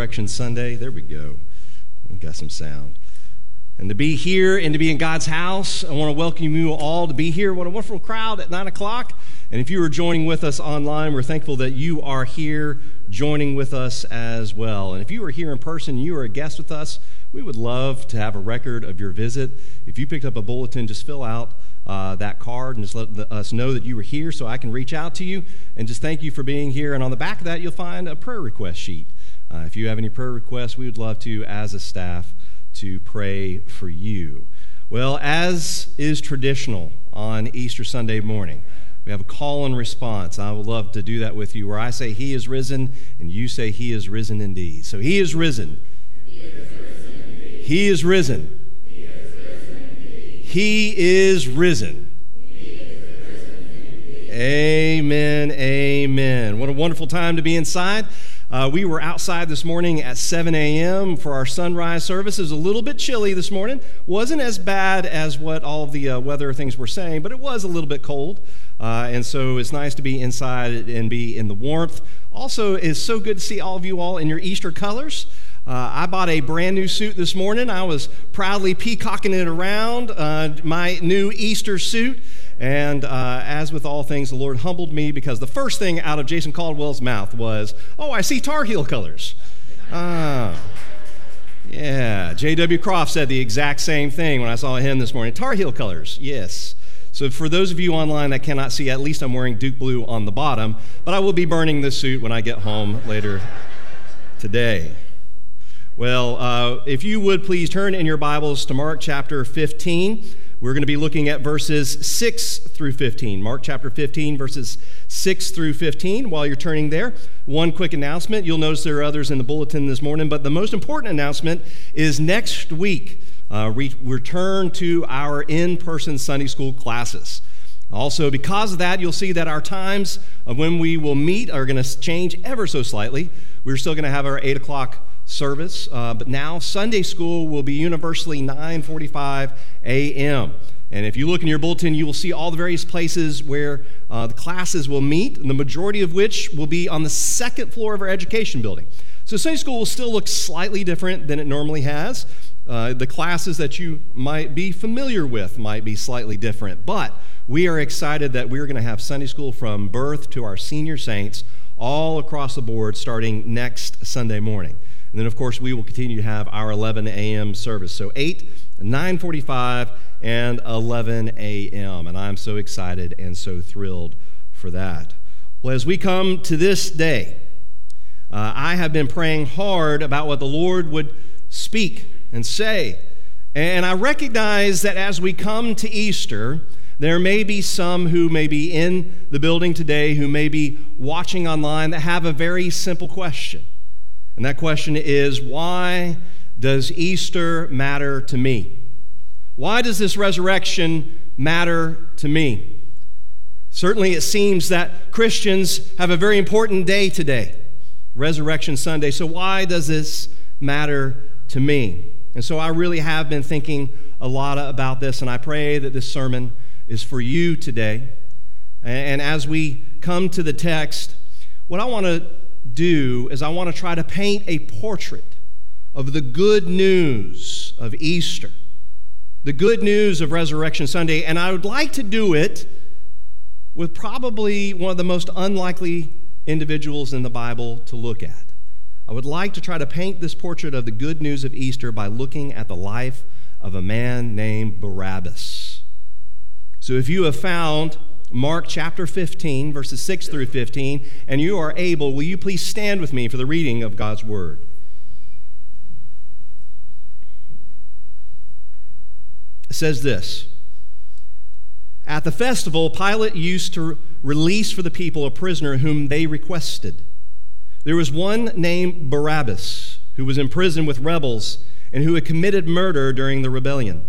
Resurrection Sunday. There we go. We got some sound. And to be here and to be in God's house, I want to welcome you all to be here. What a wonderful crowd at 9 o'clock. And if you are joining with us online, we're thankful that you are here joining with us as well. And if you are here in person, you are a guest with us, we would love to have a record of your visit. If you picked up a bulletin, just fill out uh, that card and just let the, us know that you were here so I can reach out to you and just thank you for being here. And on the back of that, you'll find a prayer request sheet. Uh, if you have any prayer requests, we would love to, as a staff, to pray for you. Well, as is traditional on Easter Sunday morning, we have a call and response. I would love to do that with you where I say, He is risen, and you say, He is risen indeed. So, He is risen. He is risen. He is risen. He is risen. He is risen. Amen. Amen. What a wonderful time to be inside. Uh, we were outside this morning at 7 a.m. for our sunrise service. It was a little bit chilly this morning. Wasn't as bad as what all the uh, weather things were saying, but it was a little bit cold. Uh, and so it's nice to be inside and be in the warmth. Also, it's so good to see all of you all in your Easter colors. Uh, I bought a brand new suit this morning. I was proudly peacocking it around, uh, my new Easter suit. And uh, as with all things, the Lord humbled me because the first thing out of Jason Caldwell's mouth was, Oh, I see Tar Heel colors. Ah. Yeah, J.W. Croft said the exact same thing when I saw him this morning. Tar Heel colors, yes. So, for those of you online that cannot see, at least I'm wearing Duke Blue on the bottom, but I will be burning this suit when I get home later today. Well, uh, if you would please turn in your Bibles to Mark chapter 15. We're going to be looking at verses 6 through 15. Mark chapter 15, verses 6 through 15. While you're turning there, one quick announcement. You'll notice there are others in the bulletin this morning, but the most important announcement is next week, uh, we return to our in person Sunday school classes. Also, because of that, you'll see that our times of when we will meet are going to change ever so slightly. We're still going to have our 8 o'clock service. Uh, but now Sunday school will be universally 9:45 a.m. And if you look in your bulletin, you will see all the various places where uh, the classes will meet, and the majority of which will be on the second floor of our education building. So Sunday school will still look slightly different than it normally has. Uh, the classes that you might be familiar with might be slightly different, but we are excited that we're going to have Sunday school from birth to our senior saints all across the board starting next Sunday morning. And then, of course, we will continue to have our 11 a.m. service. So 8, 9:45, and 11 a.m. And I'm so excited and so thrilled for that. Well, as we come to this day, uh, I have been praying hard about what the Lord would speak and say. And I recognize that as we come to Easter, there may be some who may be in the building today, who may be watching online, that have a very simple question. And that question is why does Easter matter to me? Why does this resurrection matter to me? Certainly, it seems that Christians have a very important day today, Resurrection Sunday. So, why does this matter to me? And so, I really have been thinking a lot about this, and I pray that this sermon is for you today. And as we come to the text, what I want to do is I want to try to paint a portrait of the good news of Easter, the good news of Resurrection Sunday, and I would like to do it with probably one of the most unlikely individuals in the Bible to look at. I would like to try to paint this portrait of the good news of Easter by looking at the life of a man named Barabbas. So if you have found Mark chapter 15, verses 6 through 15, and you are able, will you please stand with me for the reading of God's word? It says this At the festival, Pilate used to release for the people a prisoner whom they requested. There was one named Barabbas who was in prison with rebels and who had committed murder during the rebellion.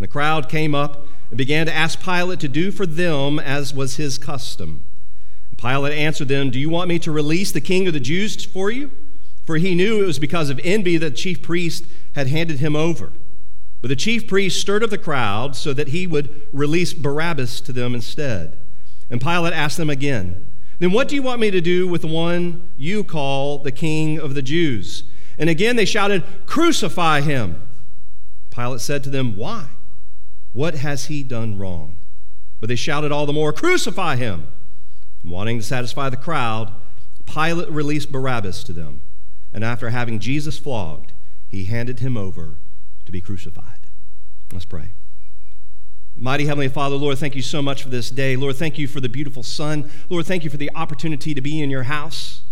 The crowd came up and began to ask Pilate to do for them as was his custom. Pilate answered them, Do you want me to release the king of the Jews for you? for he knew it was because of envy that the chief priest had handed him over. But the chief priest stirred up the crowd so that he would release Barabbas to them instead. And Pilate asked them again, Then what do you want me to do with the one you call the king of the Jews? And again they shouted, Crucify him. Pilate said to them, Why? What has he done wrong? But they shouted all the more, Crucify him. And wanting to satisfy the crowd, Pilate released Barabbas to them. And after having Jesus flogged, he handed him over to be crucified. Let's pray. Mighty Heavenly Father, Lord, thank you so much for this day. Lord, thank you for the beautiful sun. Lord, thank you for the opportunity to be in your house.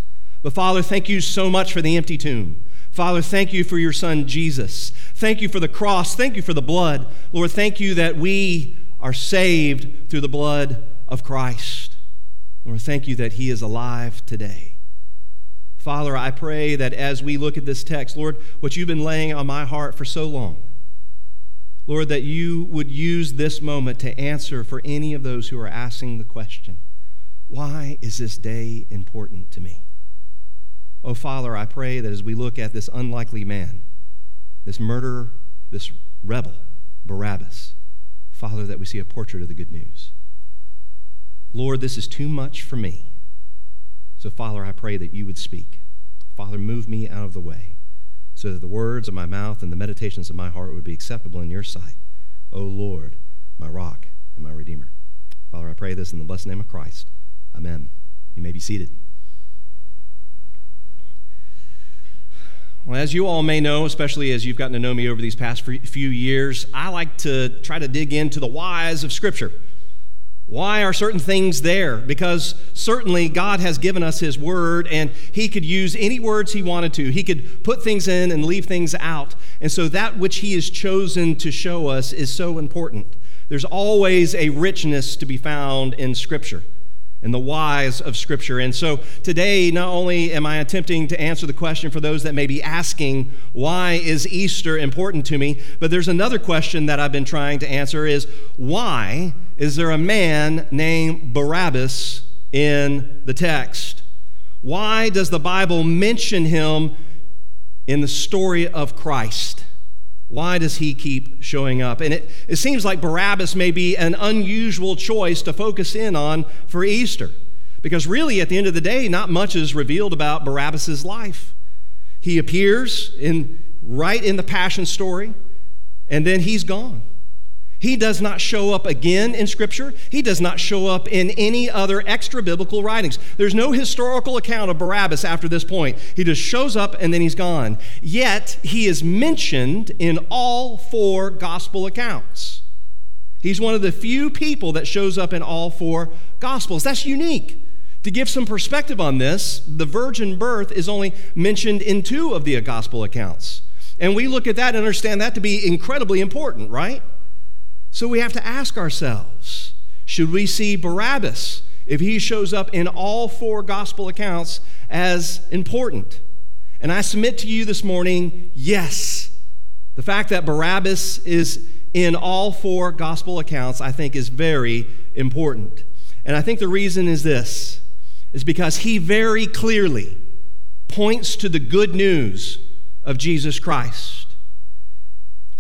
But Father, thank you so much for the empty tomb. Father, thank you for your son Jesus. Thank you for the cross. Thank you for the blood. Lord, thank you that we are saved through the blood of Christ. Lord, thank you that he is alive today. Father, I pray that as we look at this text, Lord, what you've been laying on my heart for so long, Lord, that you would use this moment to answer for any of those who are asking the question why is this day important to me? Oh, Father, I pray that as we look at this unlikely man, this murderer, this rebel, Barabbas, Father, that we see a portrait of the good news. Lord, this is too much for me. So, Father, I pray that you would speak. Father, move me out of the way so that the words of my mouth and the meditations of my heart would be acceptable in your sight. O Lord, my rock and my redeemer. Father, I pray this in the blessed name of Christ. Amen. You may be seated. Well, as you all may know, especially as you've gotten to know me over these past few years, I like to try to dig into the whys of Scripture. Why are certain things there? Because certainly God has given us His Word, and He could use any words He wanted to. He could put things in and leave things out. And so that which He has chosen to show us is so important. There's always a richness to be found in Scripture and the whys of Scripture. And so today, not only am I attempting to answer the question for those that may be asking, why is Easter important to me? But there's another question that I've been trying to answer is, why is there a man named Barabbas in the text? Why does the Bible mention him in the story of Christ? Why does he keep showing up? And it, it seems like Barabbas may be an unusual choice to focus in on for Easter. Because really, at the end of the day, not much is revealed about Barabbas' life. He appears in, right in the Passion story, and then he's gone. He does not show up again in Scripture. He does not show up in any other extra biblical writings. There's no historical account of Barabbas after this point. He just shows up and then he's gone. Yet, he is mentioned in all four gospel accounts. He's one of the few people that shows up in all four gospels. That's unique. To give some perspective on this, the virgin birth is only mentioned in two of the gospel accounts. And we look at that and understand that to be incredibly important, right? So we have to ask ourselves should we see Barabbas, if he shows up in all four gospel accounts, as important? And I submit to you this morning yes. The fact that Barabbas is in all four gospel accounts, I think, is very important. And I think the reason is this is because he very clearly points to the good news of Jesus Christ.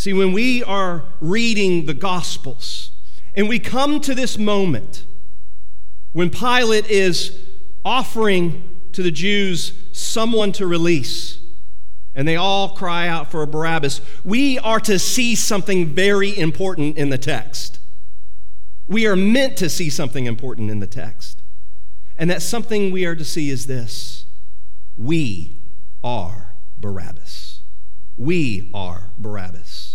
See, when we are reading the Gospels and we come to this moment when Pilate is offering to the Jews someone to release, and they all cry out for Barabbas, we are to see something very important in the text. We are meant to see something important in the text. And that something we are to see is this we are Barabbas. We are Barabbas.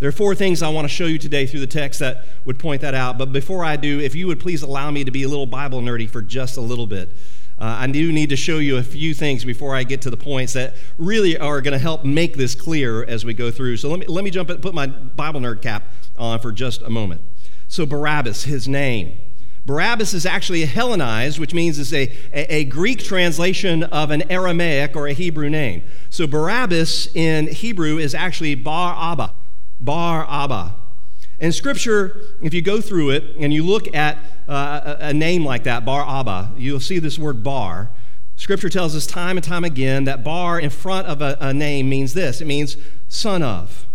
There are four things I want to show you today through the text that would point that out. But before I do, if you would please allow me to be a little Bible nerdy for just a little bit. Uh, I do need to show you a few things before I get to the points that really are going to help make this clear as we go through. So let me, let me jump and put my Bible nerd cap on for just a moment. So, Barabbas, his name. Barabbas is actually a Hellenized, which means it's a, a, a, Greek translation of an Aramaic or a Hebrew name. So Barabbas in Hebrew is actually Bar Abba. Bar Abba. And Scripture, if you go through it and you look at uh, a, name like that, Bar Abba, you'll see this word bar. Scripture tells us time and time again that bar in front of a, a name means this it means son of.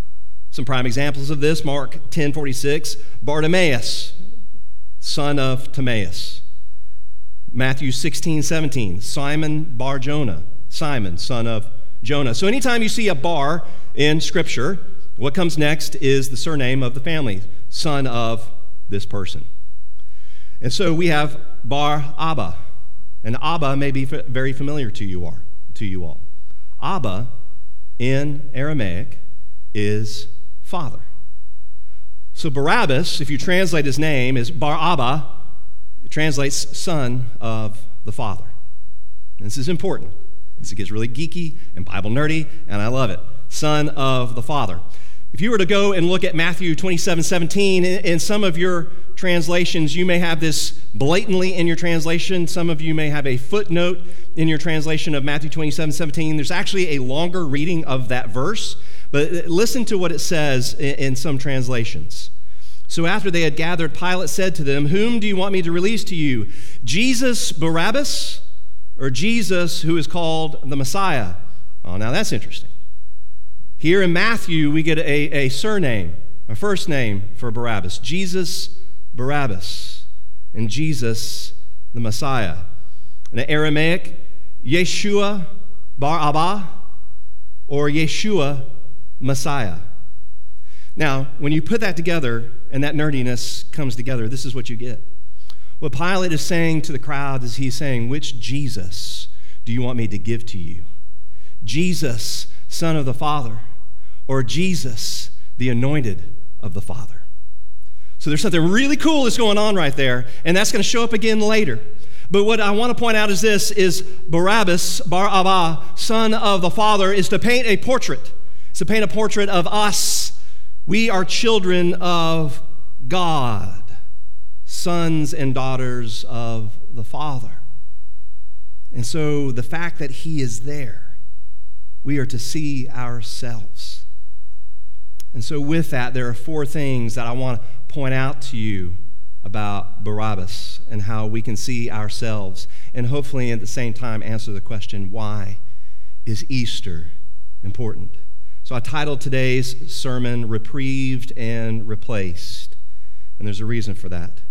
Some prime examples of this Mark 10 46, Bartimaeus, son of Timaeus. Matthew 16 17, Simon Bar Jonah, Simon, son of Jonah. So anytime you see a bar in Scripture, what comes next is the surname of the family, son of this person. And so we have Bar Abba, and Abba may be very familiar to you, all, to you all. Abba in Aramaic is father. So Barabbas, if you translate his name, is Bar Abba. It translates son of the father. And this is important. This gets really geeky and Bible nerdy, and I love it. Son of the father. If you were to go and look at Matthew 27 17, in some of your translations, you may have this blatantly in your translation. Some of you may have a footnote in your translation of Matthew 27 17. There's actually a longer reading of that verse, but listen to what it says in some translations. So after they had gathered, Pilate said to them, Whom do you want me to release to you? Jesus Barabbas or Jesus who is called the Messiah? Oh, now that's interesting. Here in Matthew, we get a, a surname, a first name for Barabbas Jesus Barabbas, and Jesus the Messiah. In the Aramaic, Yeshua Bar Abba, or Yeshua Messiah. Now, when you put that together and that nerdiness comes together, this is what you get. What Pilate is saying to the crowd is he's saying, Which Jesus do you want me to give to you? Jesus, Son of the Father, or Jesus, the anointed of the Father. So there's something really cool that's going on right there, and that's going to show up again later. But what I want to point out is this is Barabbas, Bar Abba, son of the Father, is to paint a portrait. It's to paint a portrait of us. We are children of God, sons and daughters of the Father. And so the fact that He is there, we are to see ourselves. And so, with that, there are four things that I want to point out to you about Barabbas and how we can see ourselves, and hopefully at the same time answer the question why is Easter important? So, I titled today's sermon Reprieved and Replaced, and there's a reason for that.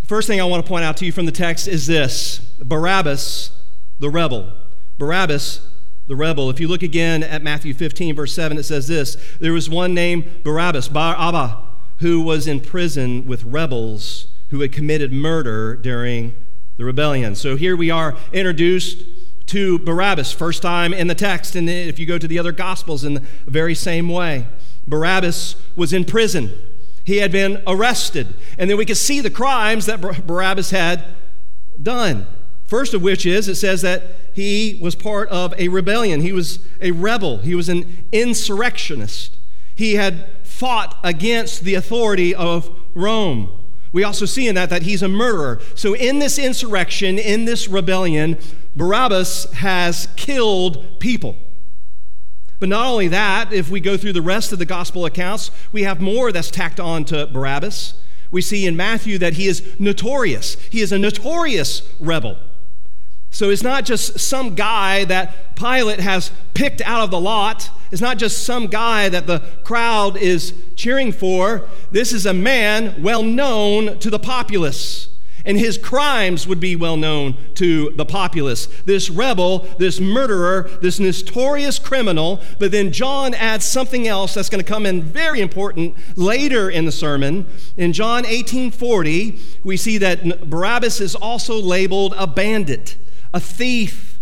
The first thing I want to point out to you from the text is this Barabbas, the rebel. Barabbas the rebel. If you look again at Matthew 15, verse 7, it says this There was one named Barabbas, Bar Abba, who was in prison with rebels who had committed murder during the rebellion. So here we are introduced to Barabbas, first time in the text. And if you go to the other Gospels, in the very same way, Barabbas was in prison. He had been arrested. And then we can see the crimes that Barabbas had done. First of which is, it says that he was part of a rebellion. He was a rebel. He was an insurrectionist. He had fought against the authority of Rome. We also see in that that he's a murderer. So, in this insurrection, in this rebellion, Barabbas has killed people. But not only that, if we go through the rest of the gospel accounts, we have more that's tacked on to Barabbas. We see in Matthew that he is notorious. He is a notorious rebel. So it's not just some guy that Pilate has picked out of the lot. It's not just some guy that the crowd is cheering for. This is a man well known to the populace. And his crimes would be well known to the populace. This rebel, this murderer, this notorious criminal. But then John adds something else that's going to come in very important later in the sermon. In John 18:40, we see that Barabbas is also labeled a bandit a thief.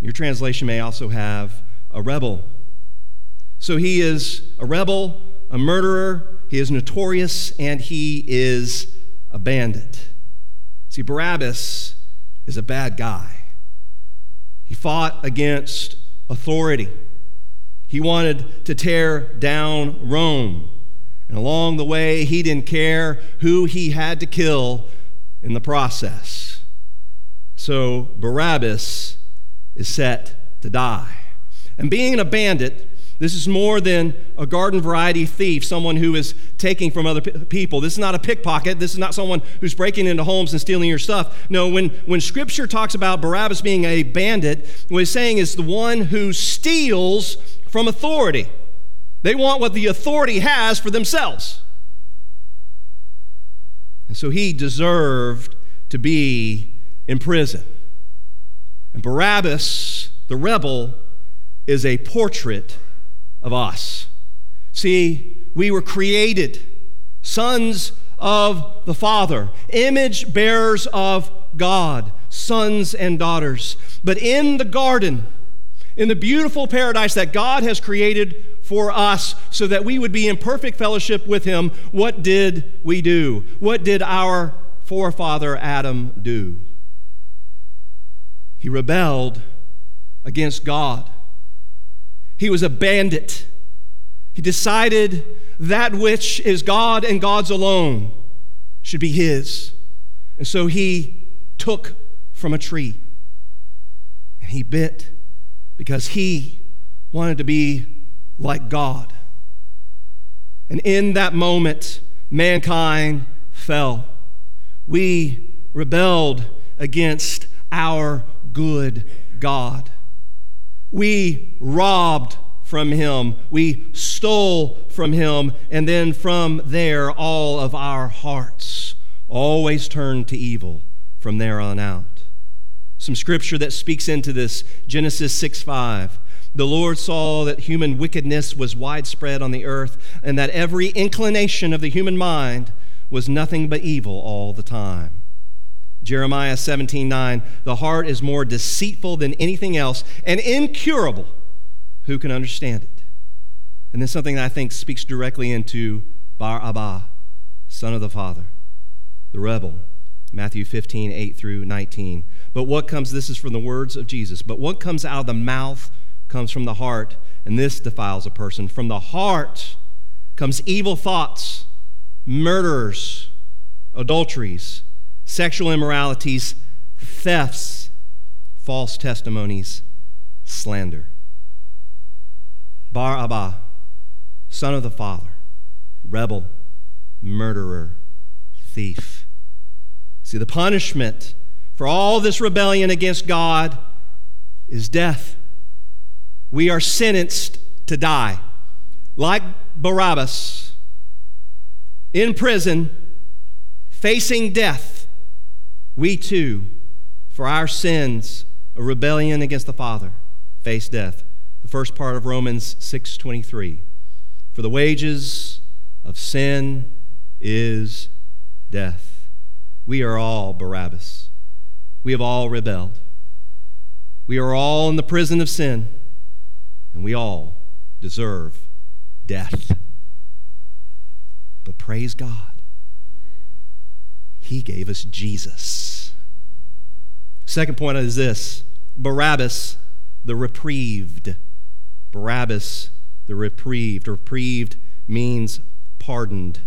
Your translation may also have a rebel. So he is a rebel, a murderer, he is notorious, and he is a bandit. See, Barabbas is a bad guy. He fought against authority. He wanted to tear down Rome. And along the way, he didn't care who he had to kill in the process. So Barabbas is set to die. And being a bandit This is more than a garden variety thief, someone who is taking from other people. This is not a pickpocket. This is not someone who's breaking into homes and stealing your stuff. No, when, when Scripture talks about Barabbas being a bandit, what he's saying is the one who steals from authority. They want what the authority has for themselves. And so he deserved to be in prison. And Barabbas, the rebel, is a portrait of us. See, we were created sons of the Father, image bearers of God, sons and daughters. But in the garden, in the beautiful paradise that God has created for us so that we would be in perfect fellowship with Him, what did we do? What did our forefather Adam do? He rebelled against God. He was a bandit. He decided that which is God and God's alone should be his. And so he took from a tree and he bit because he wanted to be like God. And in that moment, mankind fell. We rebelled against our good God. We robbed from him, we stole from him, and then from there, all of our hearts always turned to evil from there on out. Some scripture that speaks into this Genesis 6 5. The Lord saw that human wickedness was widespread on the earth, and that every inclination of the human mind was nothing but evil all the time. Jeremiah 17 9, the heart is more deceitful than anything else and incurable. Who can understand it? And then something that I think speaks directly into Bar Abba, son of the Father, the rebel. Matthew 15, 8 through 19. But what comes, this is from the words of Jesus, but what comes out of the mouth comes from the heart, and this defiles a person. From the heart comes evil thoughts, murderers, adulteries sexual immoralities, thefts, false testimonies, slander. Bar Abba, son of the Father, rebel, murderer, thief. See, the punishment for all this rebellion against God is death. We are sentenced to die. Like Barabbas, in prison, facing death we too, for our sins, a rebellion against the Father, face death. The first part of Romans 6:23. For the wages of sin is death. We are all Barabbas. We have all rebelled. We are all in the prison of sin, and we all deserve death. But praise God, He gave us Jesus. Second point is this Barabbas, the reprieved. Barabbas, the reprieved. Reprieved means pardoned.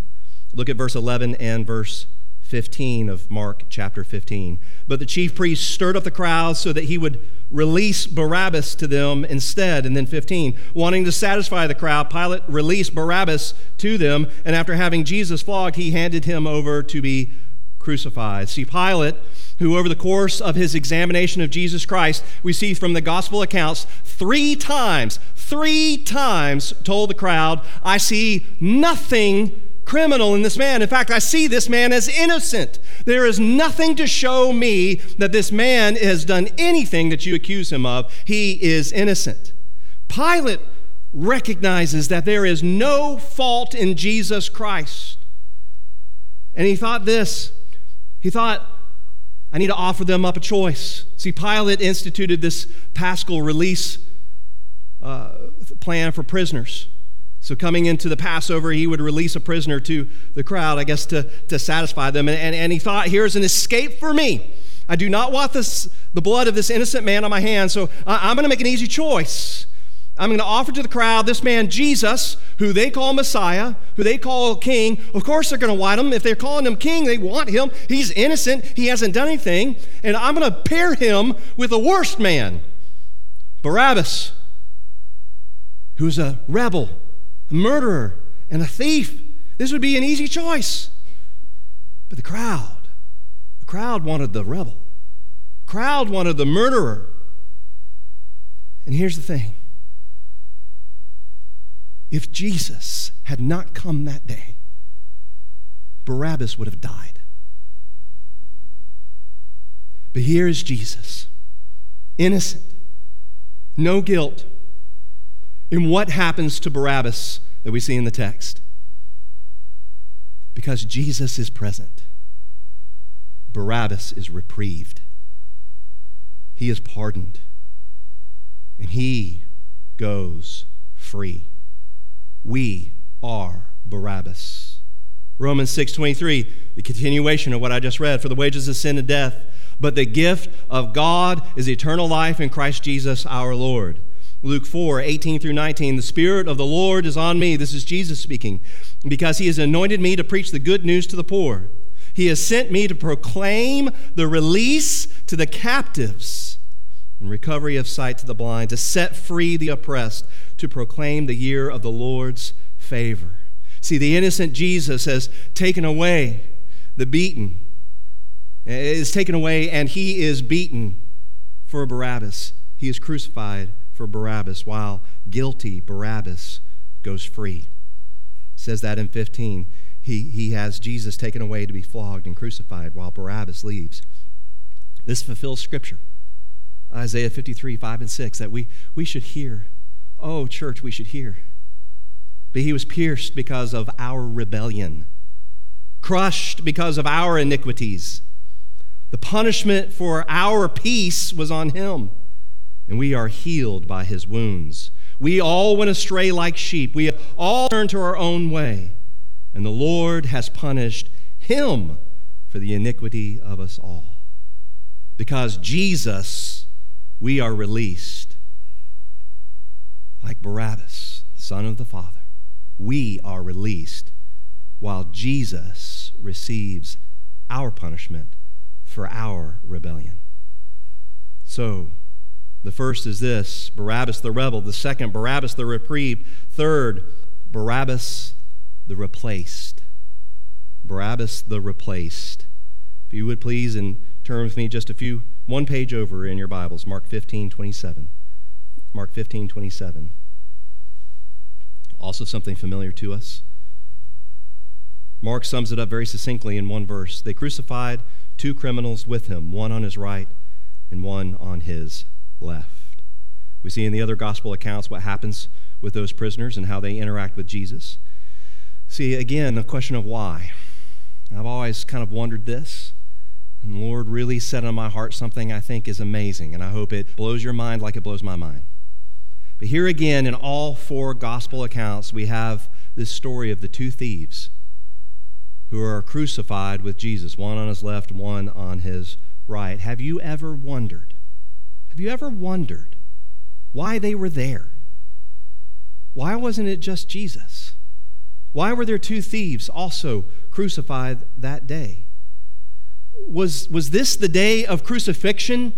Look at verse 11 and verse 15 of Mark chapter 15. But the chief priest stirred up the crowd so that he would release Barabbas to them instead. And then 15, wanting to satisfy the crowd, Pilate released Barabbas to them, and after having Jesus flogged, he handed him over to be crucified. See, Pilate who, over the course of his examination of Jesus Christ, we see from the gospel accounts, three times, three times told the crowd, I see nothing criminal in this man. In fact, I see this man as innocent. There is nothing to show me that this man has done anything that you accuse him of. He is innocent. Pilate recognizes that there is no fault in Jesus Christ. And he thought this. He thought, I need to offer them up a choice. See, Pilate instituted this paschal release uh, plan for prisoners. So, coming into the Passover, he would release a prisoner to the crowd, I guess, to, to satisfy them. And, and, and he thought, here's an escape for me. I do not want this, the blood of this innocent man on my hands, so I, I'm going to make an easy choice. I'm going to offer to the crowd this man, Jesus, who they call Messiah, who they call King. Of course, they're going to want him. If they're calling him King, they want him. He's innocent, he hasn't done anything. And I'm going to pair him with the worst man, Barabbas. who's a rebel, a murderer, and a thief. This would be an easy choice. But the crowd, the crowd wanted the rebel. The crowd wanted the murderer. And here's the thing. If Jesus had not come that day, Barabbas would have died. But here is Jesus, innocent, no guilt. And what happens to Barabbas that we see in the text? Because Jesus is present, Barabbas is reprieved. He is pardoned. And he goes free. We are Barabbas. Romans 6:23, the continuation of what I just read, for the wages of sin is death, but the gift of God is eternal life in Christ Jesus our Lord. Luke 4, 18 through 19. The Spirit of the Lord is on me. This is Jesus speaking. Because he has anointed me to preach the good news to the poor. He has sent me to proclaim the release to the captives and recovery of sight to the blind, to set free the oppressed, to proclaim the year of the Lord's favor. See, the innocent Jesus has taken away the beaten, is taken away, and he is beaten for Barabbas. He is crucified for Barabbas, while guilty Barabbas goes free. It says that in 15. He, he has Jesus taken away to be flogged and crucified while Barabbas leaves. This fulfills Scripture. Isaiah 53, 5 and 6, that we, we should hear. Oh, church, we should hear. But he was pierced because of our rebellion, crushed because of our iniquities. The punishment for our peace was on him and we are healed by his wounds. We all went astray like sheep. We all turned to our own way, and the Lord has punished him for the iniquity of us all. Because Jesus, we are released like Barabbas, son of the Father. We are released while Jesus receives our punishment for our rebellion. So, the first is this Barabbas the rebel. The second, Barabbas the reprieved. Third, Barabbas the replaced. Barabbas the replaced. If you would please, and turn with me just a few, one page over in your Bibles, Mark 15, 27. Mark 15, 27. Also, something familiar to us. Mark sums it up very succinctly in one verse. They crucified two criminals with him, one on his right and one on his left. We see in the other gospel accounts what happens with those prisoners and how they interact with Jesus. See, again, the question of why. I've always kind of wondered this. And the Lord really set on my heart something I think is amazing, and I hope it blows your mind like it blows my mind. But here again, in all four gospel accounts, we have this story of the two thieves who are crucified with Jesus, one on his left, one on his right. Have you ever wondered have you ever wondered why they were there? Why wasn't it just Jesus? Why were there two thieves also crucified that day? Was, was this the day of crucifixion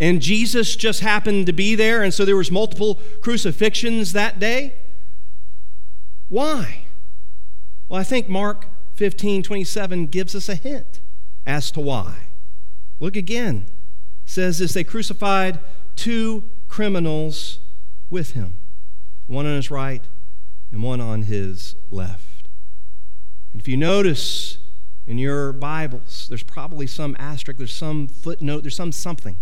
and Jesus just happened to be there and so there was multiple crucifixions that day? Why? Well, I think Mark 15, 27 gives us a hint as to why. Look again says this they crucified two criminals with him, one on his right and one on his left. And if you notice in your Bibles, there's probably some asterisk, there's some footnote, there's some something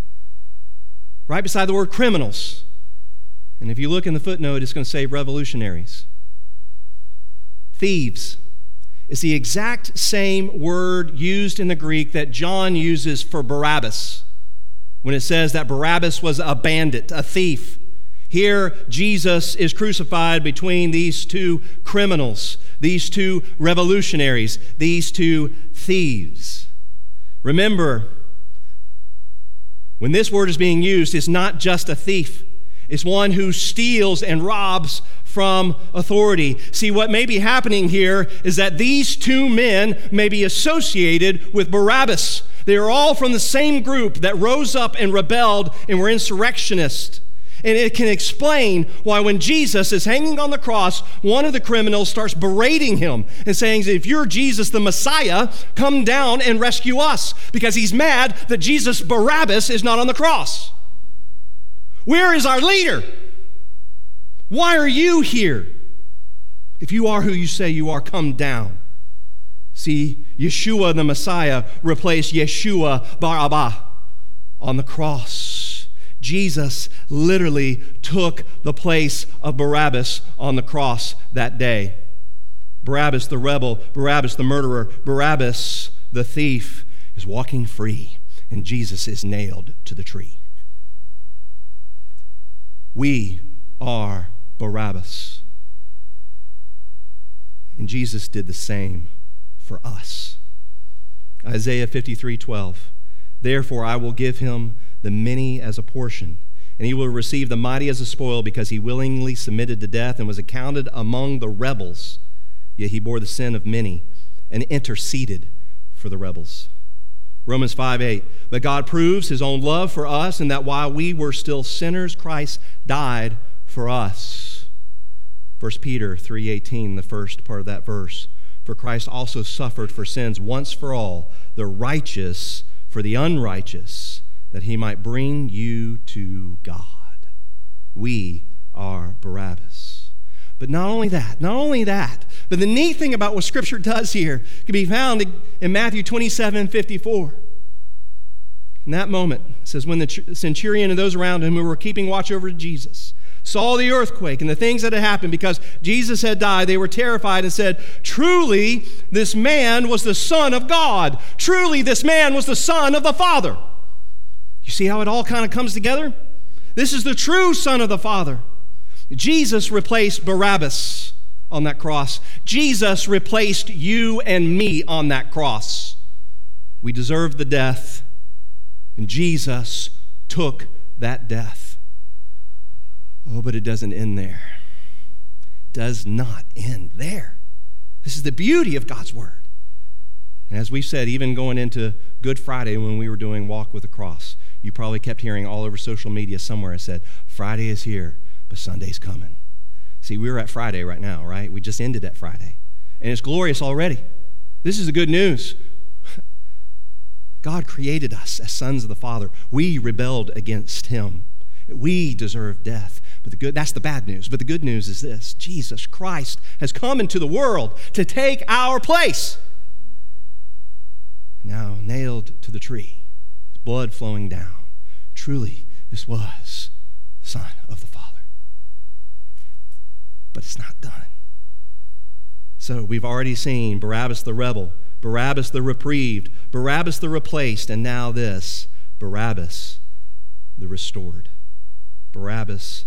right beside the word criminals. And if you look in the footnote, it's going to say revolutionaries, thieves. It's the exact same word used in the Greek that John uses for Barabbas when it says that Barabbas was a bandit, a thief. Here, Jesus is crucified between these two criminals, these two revolutionaries, these two thieves. Remember, when this word is being used, it's not just a thief, it's one who steals and robs from authority. See, what may be happening here is that these two men may be associated with Barabbas they are all from the same group that rose up and rebelled and were insurrectionists. And it can explain why, when Jesus is hanging on the cross, one of the criminals starts berating him and saying, If you're Jesus the Messiah, come down and rescue us. Because he's mad that Jesus Barabbas is not on the cross. Where is our leader? Why are you here? If you are who you say you are, come down. See, Yeshua the Messiah replaced Yeshua Barabbas on the cross. Jesus literally took the place of Barabbas on the cross that day. Barabbas the rebel, Barabbas the murderer, Barabbas the thief is walking free, and Jesus is nailed to the tree. We are Barabbas. And Jesus did the same for us. Isaiah 53 12. Therefore, I will give him the many as a portion, and he will receive the mighty as a spoil, because he willingly submitted to death and was accounted among the rebels. Yet he bore the sin of many and interceded for the rebels. Romans 5 8. But God proves his own love for us, and that while we were still sinners, Christ died for us. 1 Peter 3:18, the first part of that verse. For Christ also suffered for sins once for all, the righteous for the unrighteous, that he might bring you to God. We are Barabbas. But not only that, not only that, but the neat thing about what Scripture does here can be found in Matthew 27 54. In that moment, it says, When the centurion and those around him who were keeping watch over Jesus saw the earthquake and the things that had happened because Jesus had died, they were terrified and said, Truly, this man was the Son of God. Truly, this man was the Son of the Father. You see how it all kind of comes together? This is the true Son of the Father. Jesus replaced Barabbas on that cross. Jesus replaced you and me on that cross. We deserved the death, and Jesus took that death. Oh, but it doesn't end there. It Does not end there. This is the beauty of God's Word. And as we said, even going into Good Friday when we were doing Walk with the Cross, you probably kept hearing all over social media somewhere I said, Friday is here, but Sunday's coming. See, we're at Friday right now, right? We just ended at Friday. And it's glorious already. This is the good news. God created us as sons of the Father. We rebelled against Him. We deserve death. But the good, that's the bad news. But the good news is this Jesus Christ has come into the world to take our place. Now nailed to the tree, blood flowing down. Truly, this was the Son of the Father. But it's not done. So we've already seen Barabbas the rebel, Barabbas the reprieved, Barabbas the replaced, and now this Barabbas the restored. Barabbas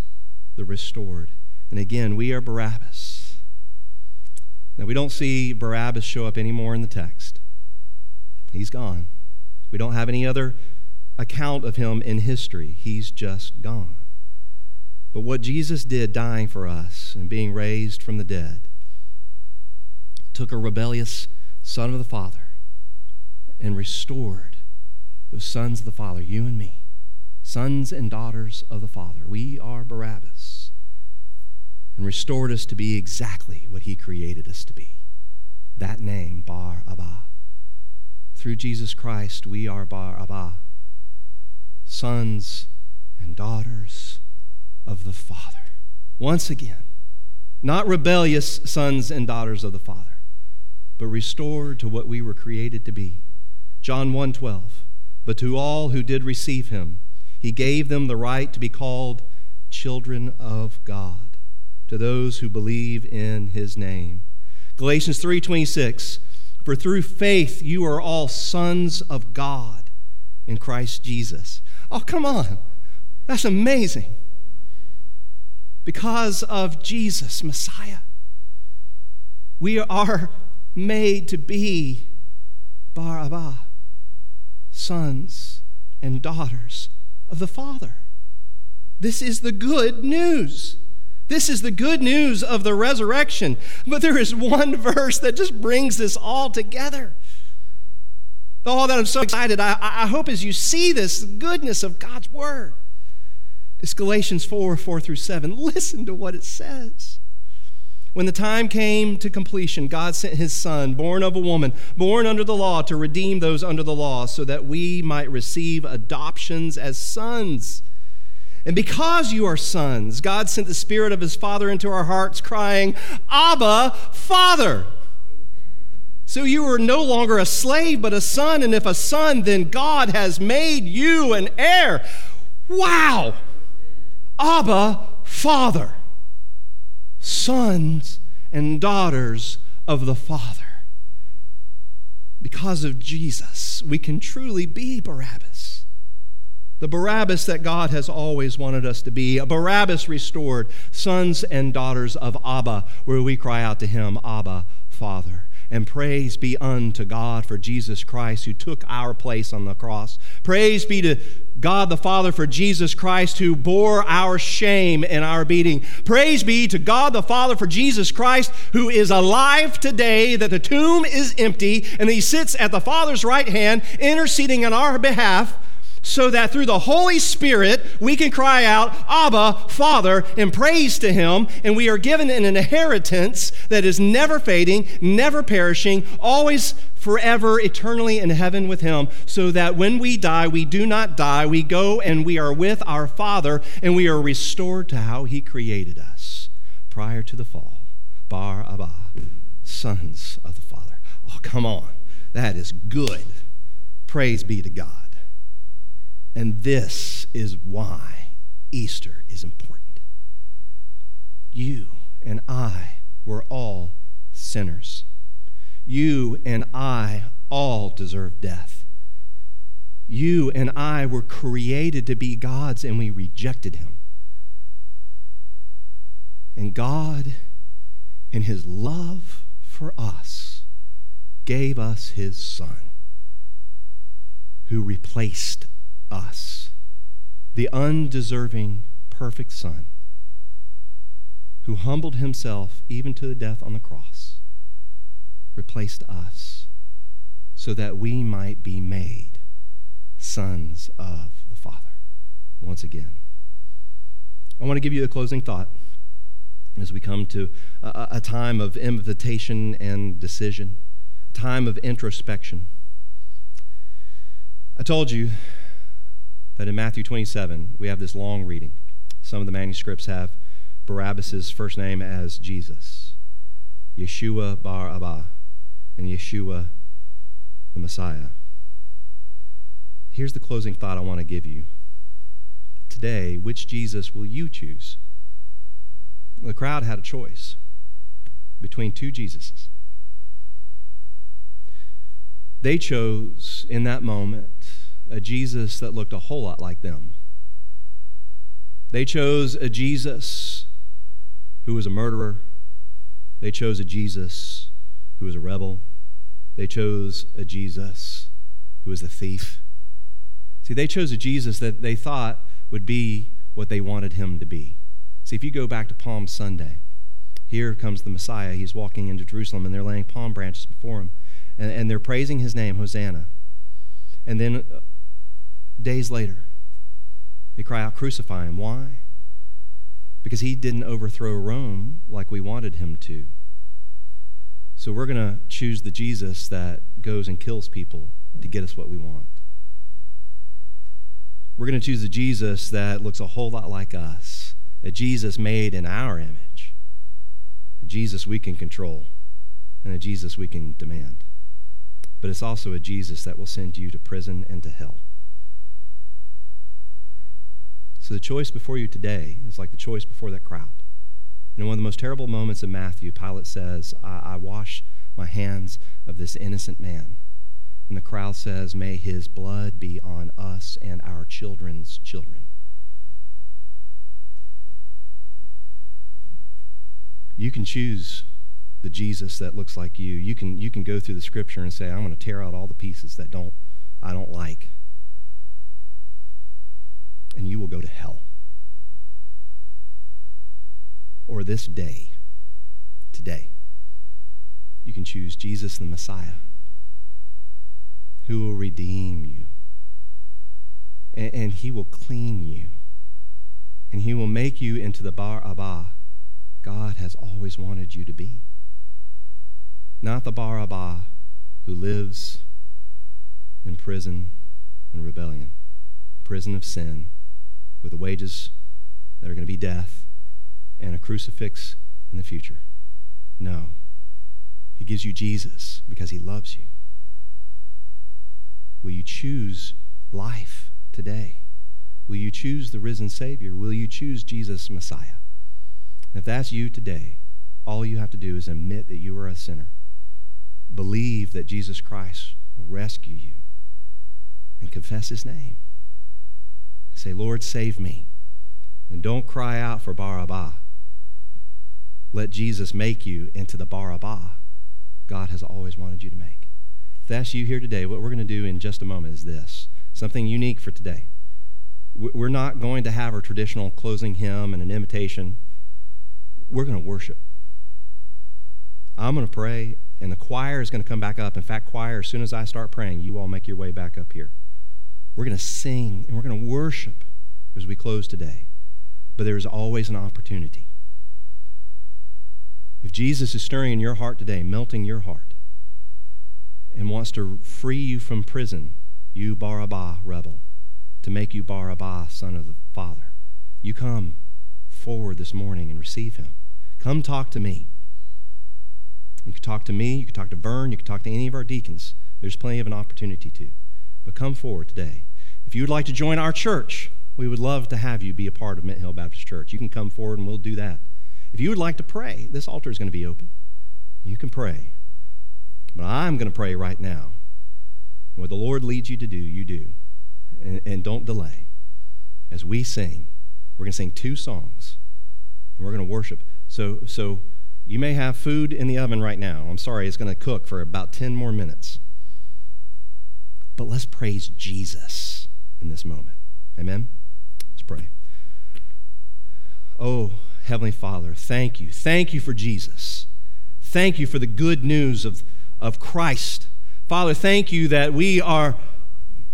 the restored. And again, we are Barabbas. Now, we don't see Barabbas show up anymore in the text. He's gone. We don't have any other account of him in history. He's just gone. But what Jesus did dying for us and being raised from the dead took a rebellious son of the Father and restored those sons of the Father, you and me sons and daughters of the Father. We are Barabbas. And restored us to be exactly what He created us to be. That name, Bar Abba. Through Jesus Christ, we are Bar Abba, sons and daughters of the Father. Once again, not rebellious sons and daughters of the Father, but restored to what we were created to be. John 1:12. But to all who did receive him, he gave them the right to be called children of God to those who believe in his name. Galatians 3:26 For through faith you are all sons of God in Christ Jesus. Oh, come on. That's amazing. Because of Jesus, Messiah, we are made to be Bar Abba, sons and daughters of the Father. This is the good news. This is the good news of the resurrection. But there is one verse that just brings this all together. Oh, that I'm so excited. I, I hope as you see this goodness of God's Word, It's Galatians 4 4 through 7. Listen to what it says. When the time came to completion, God sent his Son, born of a woman, born under the law, to redeem those under the law, so that we might receive adoptions as sons. And because you are sons, God sent the Spirit of his Father into our hearts, crying, Abba, Father. So you are no longer a slave, but a son. And if a son, then God has made you an heir. Wow! Abba, Father sons and daughters of the Father. Because of Jesus, we can truly be Barabbas. The Barabbas that God has always wanted us to be, a Barabbas restored, sons and daughters of Abba, where we cry out to him, Abba, Father. And praise be unto God for Jesus Christ who took our place on the cross. Praise be to God the Father for Jesus Christ who bore our shame and our beating. Praise be to God the Father for Jesus Christ who is alive today, that the tomb is empty, and he sits at the Father's right hand interceding on our behalf so that through the Holy Spirit we can cry out, Abba, Father, and praise to Him, and we are given an inheritance that is never fading, never perishing, always forever, eternally in heaven with Him, so that when we die, we do not die. We go and we are with our Father, and we are restored to how He created us prior to the fall. Bar Abba, sons of the Father. Oh, come on. That is good. Praise be to God. And this is why Easter is important. You and I were all sinners. You and I all deserve death. You and I were created to be God's, and we rejected Him. And God, in His love for us, gave us His Son, who replaced us, the undeserving, perfect Son, who humbled himself even to the death on the cross, replaced us so that we might be made sons of the Father once again. I want to give you a closing thought as we come to a, a time of invitation and decision, a time of introspection. I told you that in Matthew 27, we have this long reading. Some of the manuscripts have Barabbas' first name as Jesus, Yeshua bar Abba, and Yeshua the Messiah. Here's the closing thought I want to give you. Today, which Jesus will you choose? The crowd had a choice between two Jesuses. They chose in that moment a Jesus that looked a whole lot like them. They chose a Jesus who was a murderer. They chose a Jesus who was a rebel. They chose a Jesus who was a thief. See, they chose a Jesus that they thought would be what they wanted him to be. See, if you go back to Palm Sunday, here comes the Messiah. He's walking into Jerusalem, and they're laying palm branches before him, and, and they're praising his name, Hosanna. And then days later, they cry out, Crucify him. Why? Because he didn't overthrow Rome like we wanted him to. So we're going to choose the Jesus that goes and kills people to get us what we want. We're going to choose a Jesus that looks a whole lot like us, a Jesus made in our image, a Jesus we can control, and a Jesus we can demand. But it's also a Jesus that will send you to prison and to hell. So the choice before you today is like the choice before that crowd. And in one of the most terrible moments of Matthew, Pilate says, I, I wash my hands of this innocent man. And the crowd says, May his blood be on us and our children's children. You can choose the Jesus that looks like you. You can, you can go through the scripture and say, I'm going to tear out all the pieces that don't, I don't like and you will go to hell. Or this day, today, you can choose Jesus the Messiah who will redeem you and, and he will clean you and he will make you into the Bar Abba God has always wanted you to be. Not the Bar Abba who lives in prison and rebellion, prison of sin, with the wages that are going to be death and a crucifix in the future. No. He gives you Jesus because he loves you. Will you choose life today? Will you choose the risen Savior? Will you choose Jesus Messiah? And if that's you today, all you have to do is admit that you are a sinner. Believe that Jesus Christ will rescue you and confess his name. Say, Lord, save me. And don't cry out for Barabbas. Let Jesus make you into the Barabbas God has always wanted you to make. If that's you here today, what we're going to do in just a moment is this something unique for today. We're not going to have our traditional closing hymn and an invitation. We're going to worship. I'm going to pray, and the choir is going to come back up. In fact, choir, as soon as I start praying, you all make your way back up here. We're going to sing and we're going to worship as we close today. But there's always an opportunity. If Jesus is stirring in your heart today, melting your heart, and wants to free you from prison, you Barabbas rebel, to make you Barabbas, son of the Father, you come forward this morning and receive him. Come talk to me. You can talk to me, you can talk to Vern, you can talk to any of our deacons. There's plenty of an opportunity to. But come forward today. If you would like to join our church, we would love to have you be a part of Mint Hill Baptist Church. You can come forward and we'll do that. If you would like to pray, this altar is going to be open. You can pray. But I'm going to pray right now. And what the Lord leads you to do, you do. And, and don't delay. As we sing, we're going to sing two songs and we're going to worship. So, so you may have food in the oven right now. I'm sorry, it's going to cook for about 10 more minutes. But let's praise Jesus in this moment. Amen? Let's pray. Oh, Heavenly Father, thank you. Thank you for Jesus. Thank you for the good news of, of Christ. Father, thank you that we are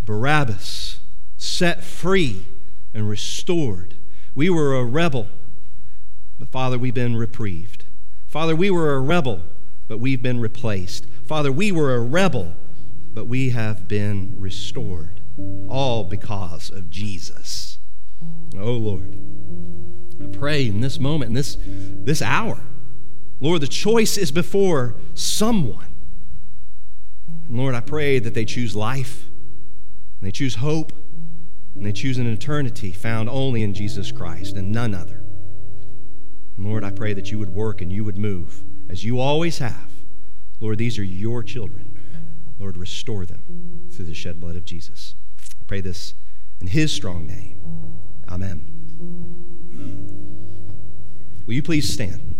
Barabbas, set free and restored. We were a rebel, but Father, we've been reprieved. Father, we were a rebel, but we've been replaced. Father, we were a rebel, but we have been restored, all because of Jesus. Oh, Lord. I pray in this moment, in this, this hour, Lord, the choice is before someone. And Lord, I pray that they choose life, and they choose hope, and they choose an eternity found only in Jesus Christ and none other. And Lord, I pray that you would work and you would move as you always have. Lord, these are your children. Lord, restore them through the shed blood of Jesus. I pray this in his strong name. Amen. Will you please stand?